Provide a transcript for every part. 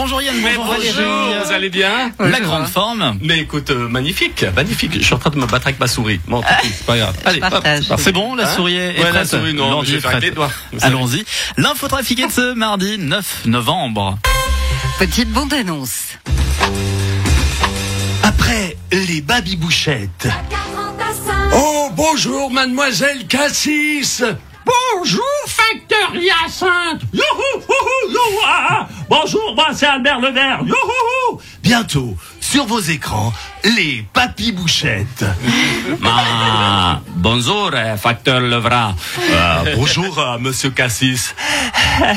Bonjour Yann, bonjour, bonjour, vous allez bien La grande forme. Mais écoute, euh, magnifique, magnifique. Je suis en train de me battre avec ma souris. Bon, c'est pas grave. Allez, partage. C'est bon, la Hein souris est Ouais, la souris, non, je vais faire les doigts. Allons-y. L'info trafiquée de ce mardi 9 novembre. Petite bande-annonce. Après les babybouchettes. Oh, bonjour, mademoiselle Cassis Bonjour, facteur Hyacinthe Youhou, youhou, youhou, ah, ah. Bonjour, moi c'est Albert Levert Bientôt, sur vos écrans, les papy-bouchettes. Ah, bonjour, euh, facteur Levra. Euh, bonjour, euh, monsieur Cassis.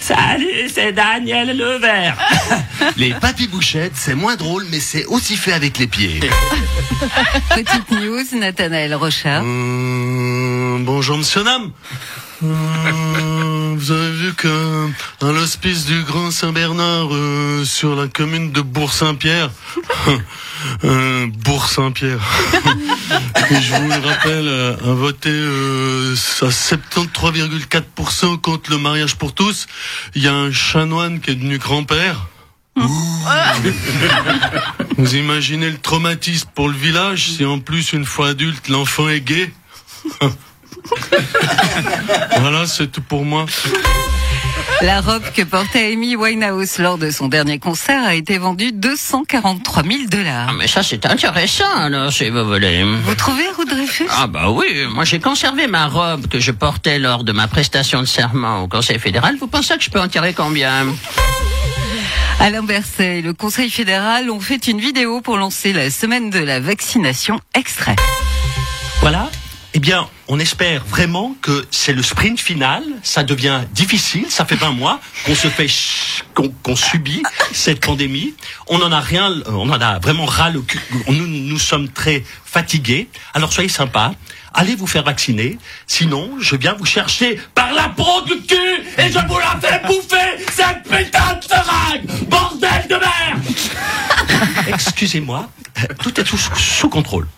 Salut, c'est Daniel Levert Les papy-bouchettes, c'est moins drôle, mais c'est aussi fait avec les pieds. Petite news, Nathanaël Rochard. Hum, bonjour, monsieur Nam. Hum, vous avez vu que à l'hospice du Grand Saint-Bernard, euh, sur la commune de Bourg-Saint-Pierre, euh, Bourg-Saint-Pierre, Et je vous le rappelle, euh, a voté euh, à 73,4% contre le mariage pour tous. Il y a un chanoine qui est devenu grand-père. Vous imaginez le traumatisme pour le village si en plus une fois adulte l'enfant est gay Voilà, c'est tout pour moi. La robe que portait Amy Winehouse lors de son dernier concert a été vendue 243 000 dollars. Ah, mais ça, c'est intéressant, alors, si vous voulez. Vous trouvez, Dreyfus? Ah, bah oui, moi, j'ai conservé ma robe que je portais lors de ma prestation de serment au Conseil fédéral. Vous pensez que je peux en tirer combien? Alain Berset et le Conseil fédéral ont fait une vidéo pour lancer la semaine de la vaccination extrait. Voilà. Eh bien, on espère vraiment que c'est le sprint final. Ça devient difficile. Ça fait 20 mois qu'on se fait, qu'on subit cette pandémie. On en a rien, euh, on en a vraiment ras le cul. Nous, nous sommes très fatigués. Alors soyez sympas. Allez vous faire vacciner. Sinon, je viens vous chercher par la peau du cul et je vous la fais bouffer cette putain de seringue. Bordel de merde! Excusez-moi. Tout est sous, sous contrôle.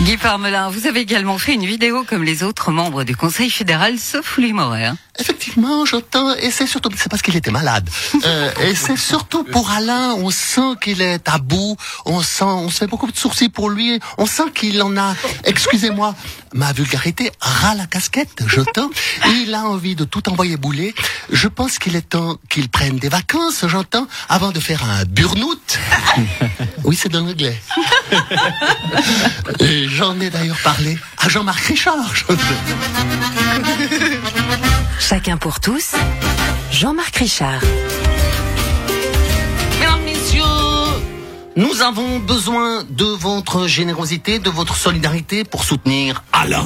Guy Parmelin, vous avez également fait une vidéo comme les autres membres du Conseil fédéral, sauf Louis Moret. Effectivement, j'entends, et c'est surtout, c'est parce qu'il était malade. Euh, et c'est surtout pour Alain, on sent qu'il est à bout, on sent, on se fait beaucoup de sourcils pour lui, on sent qu'il en a, excusez-moi, ma vulgarité, ras la casquette, j'entends. Il a envie de tout envoyer bouler. Je pense qu'il est temps qu'il prenne des vacances, j'entends, avant de faire un burn-out. Oui, c'est dans l'anglais. J'en ai d'ailleurs parlé à Jean-Marc Richard. Chacun pour tous, Jean-Marc Richard. Mesdames, messieurs, nous avons besoin de votre générosité, de votre solidarité pour soutenir Alain.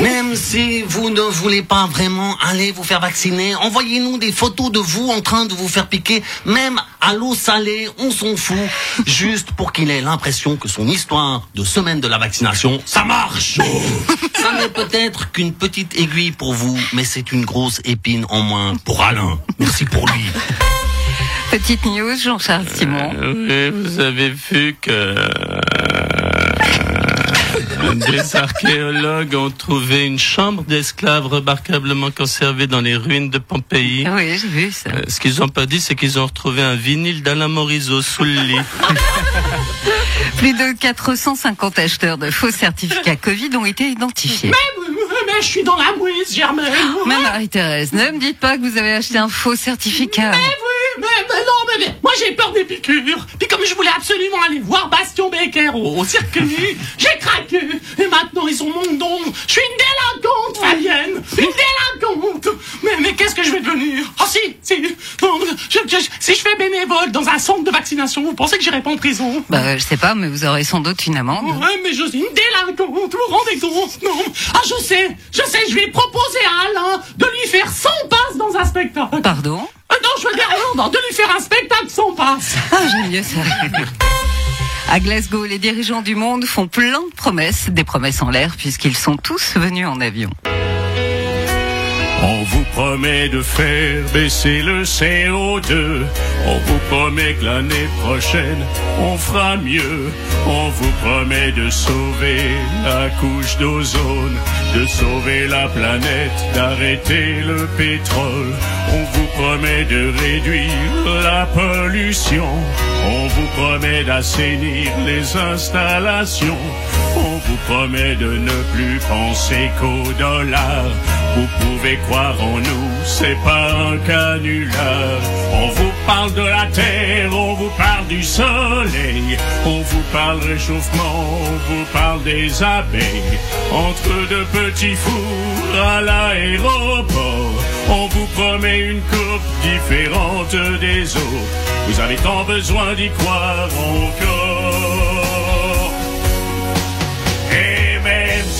Même si vous ne voulez pas vraiment aller vous faire vacciner, envoyez-nous des photos de vous en train de vous faire piquer, même à l'eau salée, on s'en fout, juste pour qu'il ait l'impression que son histoire de semaine de la vaccination, ça marche. ça n'est peut-être qu'une petite aiguille pour vous, mais c'est une grosse épine en moins pour Alain. Merci pour lui. Petite news, Jean-Charles Simon. Oui, vous avez vu que des archéologues ont trouvé une chambre d'esclaves remarquablement conservée dans les ruines de Pompéi. Oui, j'ai vu ça. Euh, Ce qu'ils n'ont pas dit, c'est qu'ils ont retrouvé un vinyle d'Alain Morisot sous le lit. Plus de 450 acheteurs de faux certificats Covid ont été identifiés. Mais je suis dans la mouise, Germaine Mais Marie-Thérèse, ne me dites pas que vous avez acheté un faux certificat. Mais oui, mais, mais non, mais, moi j'ai peur des piqûres. Puis comme je voulais absolument aller voir Bastion Becker au, au circuit, j'ai craqué. Et maintenant ils ont mon don. Je suis une délinquante, Fabienne. Une délinquante. Mais, mais qu'est-ce que je vais devenir? Ah si, si. Non, je- je- si je fais bénévole dans un centre de vaccination, vous pensez que j'irai pas en prison? Bah, je sais pas, mais vous aurez sans doute une amende. Ouais, mais je suis une délinquante, vous vous rendez compte? Non Ah, je sais, je sais, je vais proposer à Alain de lui faire 100 passes dans un spectacle. Pardon? Dire, non, non, de lui faire un spectacle sans passe. Ah, j'aime mieux ça. À Glasgow, les dirigeants du monde font plein de promesses, des promesses en l'air, puisqu'ils sont tous venus en avion. On vous promet de faire baisser le CO2. On vous promet que l'année prochaine, on fera mieux. On vous promet de sauver la couche d'ozone, de sauver la planète, d'arrêter le pétrole. On vous promet de réduire la pollution. On vous promet d'assainir les installations. On vous promet de ne plus penser qu'au dollar. Vous pouvez croire en nous, c'est pas un canular. On vous parle de la terre, on vous parle du soleil. On vous parle réchauffement, on vous parle des abeilles. Entre deux petits fours à l'aéroport. On vous promet une coupe différente des autres. Vous avez tant besoin d'y croire encore.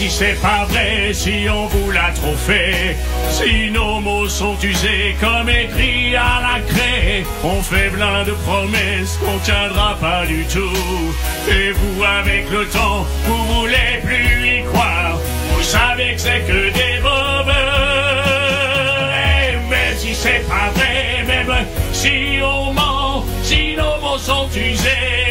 Si c'est pas vrai, si on vous l'a trop fait, si nos mots sont usés comme écrits à la craie, on fait plein de promesses qu'on tiendra pas du tout. Et vous, avec le temps, vous voulez plus y croire. Vous savez que c'est que des bobeurs. Et même si c'est pas vrai, même si on ment, si nos mots sont usés,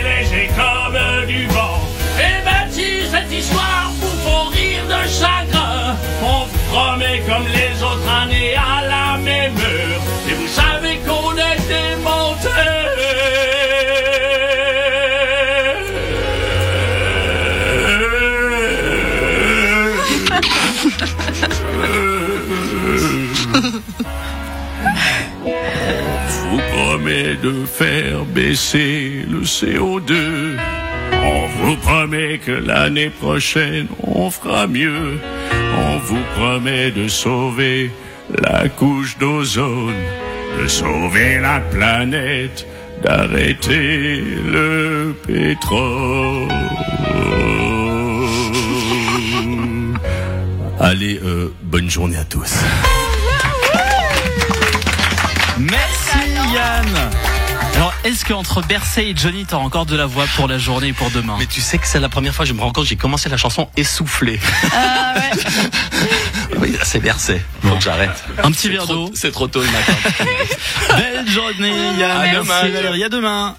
chagrin, on vous promet comme les autres années à la même heure. Et vous savez qu'on est des vous promet de faire baisser le CO2. On vous promet que l'année prochaine, on fera mieux. On vous promet de sauver la couche d'ozone, de sauver la planète, d'arrêter le pétrole. Allez, euh, bonne journée à tous. Merci Yann. Alors, est-ce qu'entre Bercé et Johnny, t'as encore de la voix pour la journée et pour demain Mais tu sais que c'est la première fois, je me rends compte, j'ai commencé la chanson essoufflée. Ah ouais. oui, c'est Bercé. Faut que j'arrête. Un petit verre d'eau. C'est trop tôt le matin. Belle journée demain. Valérie. À demain.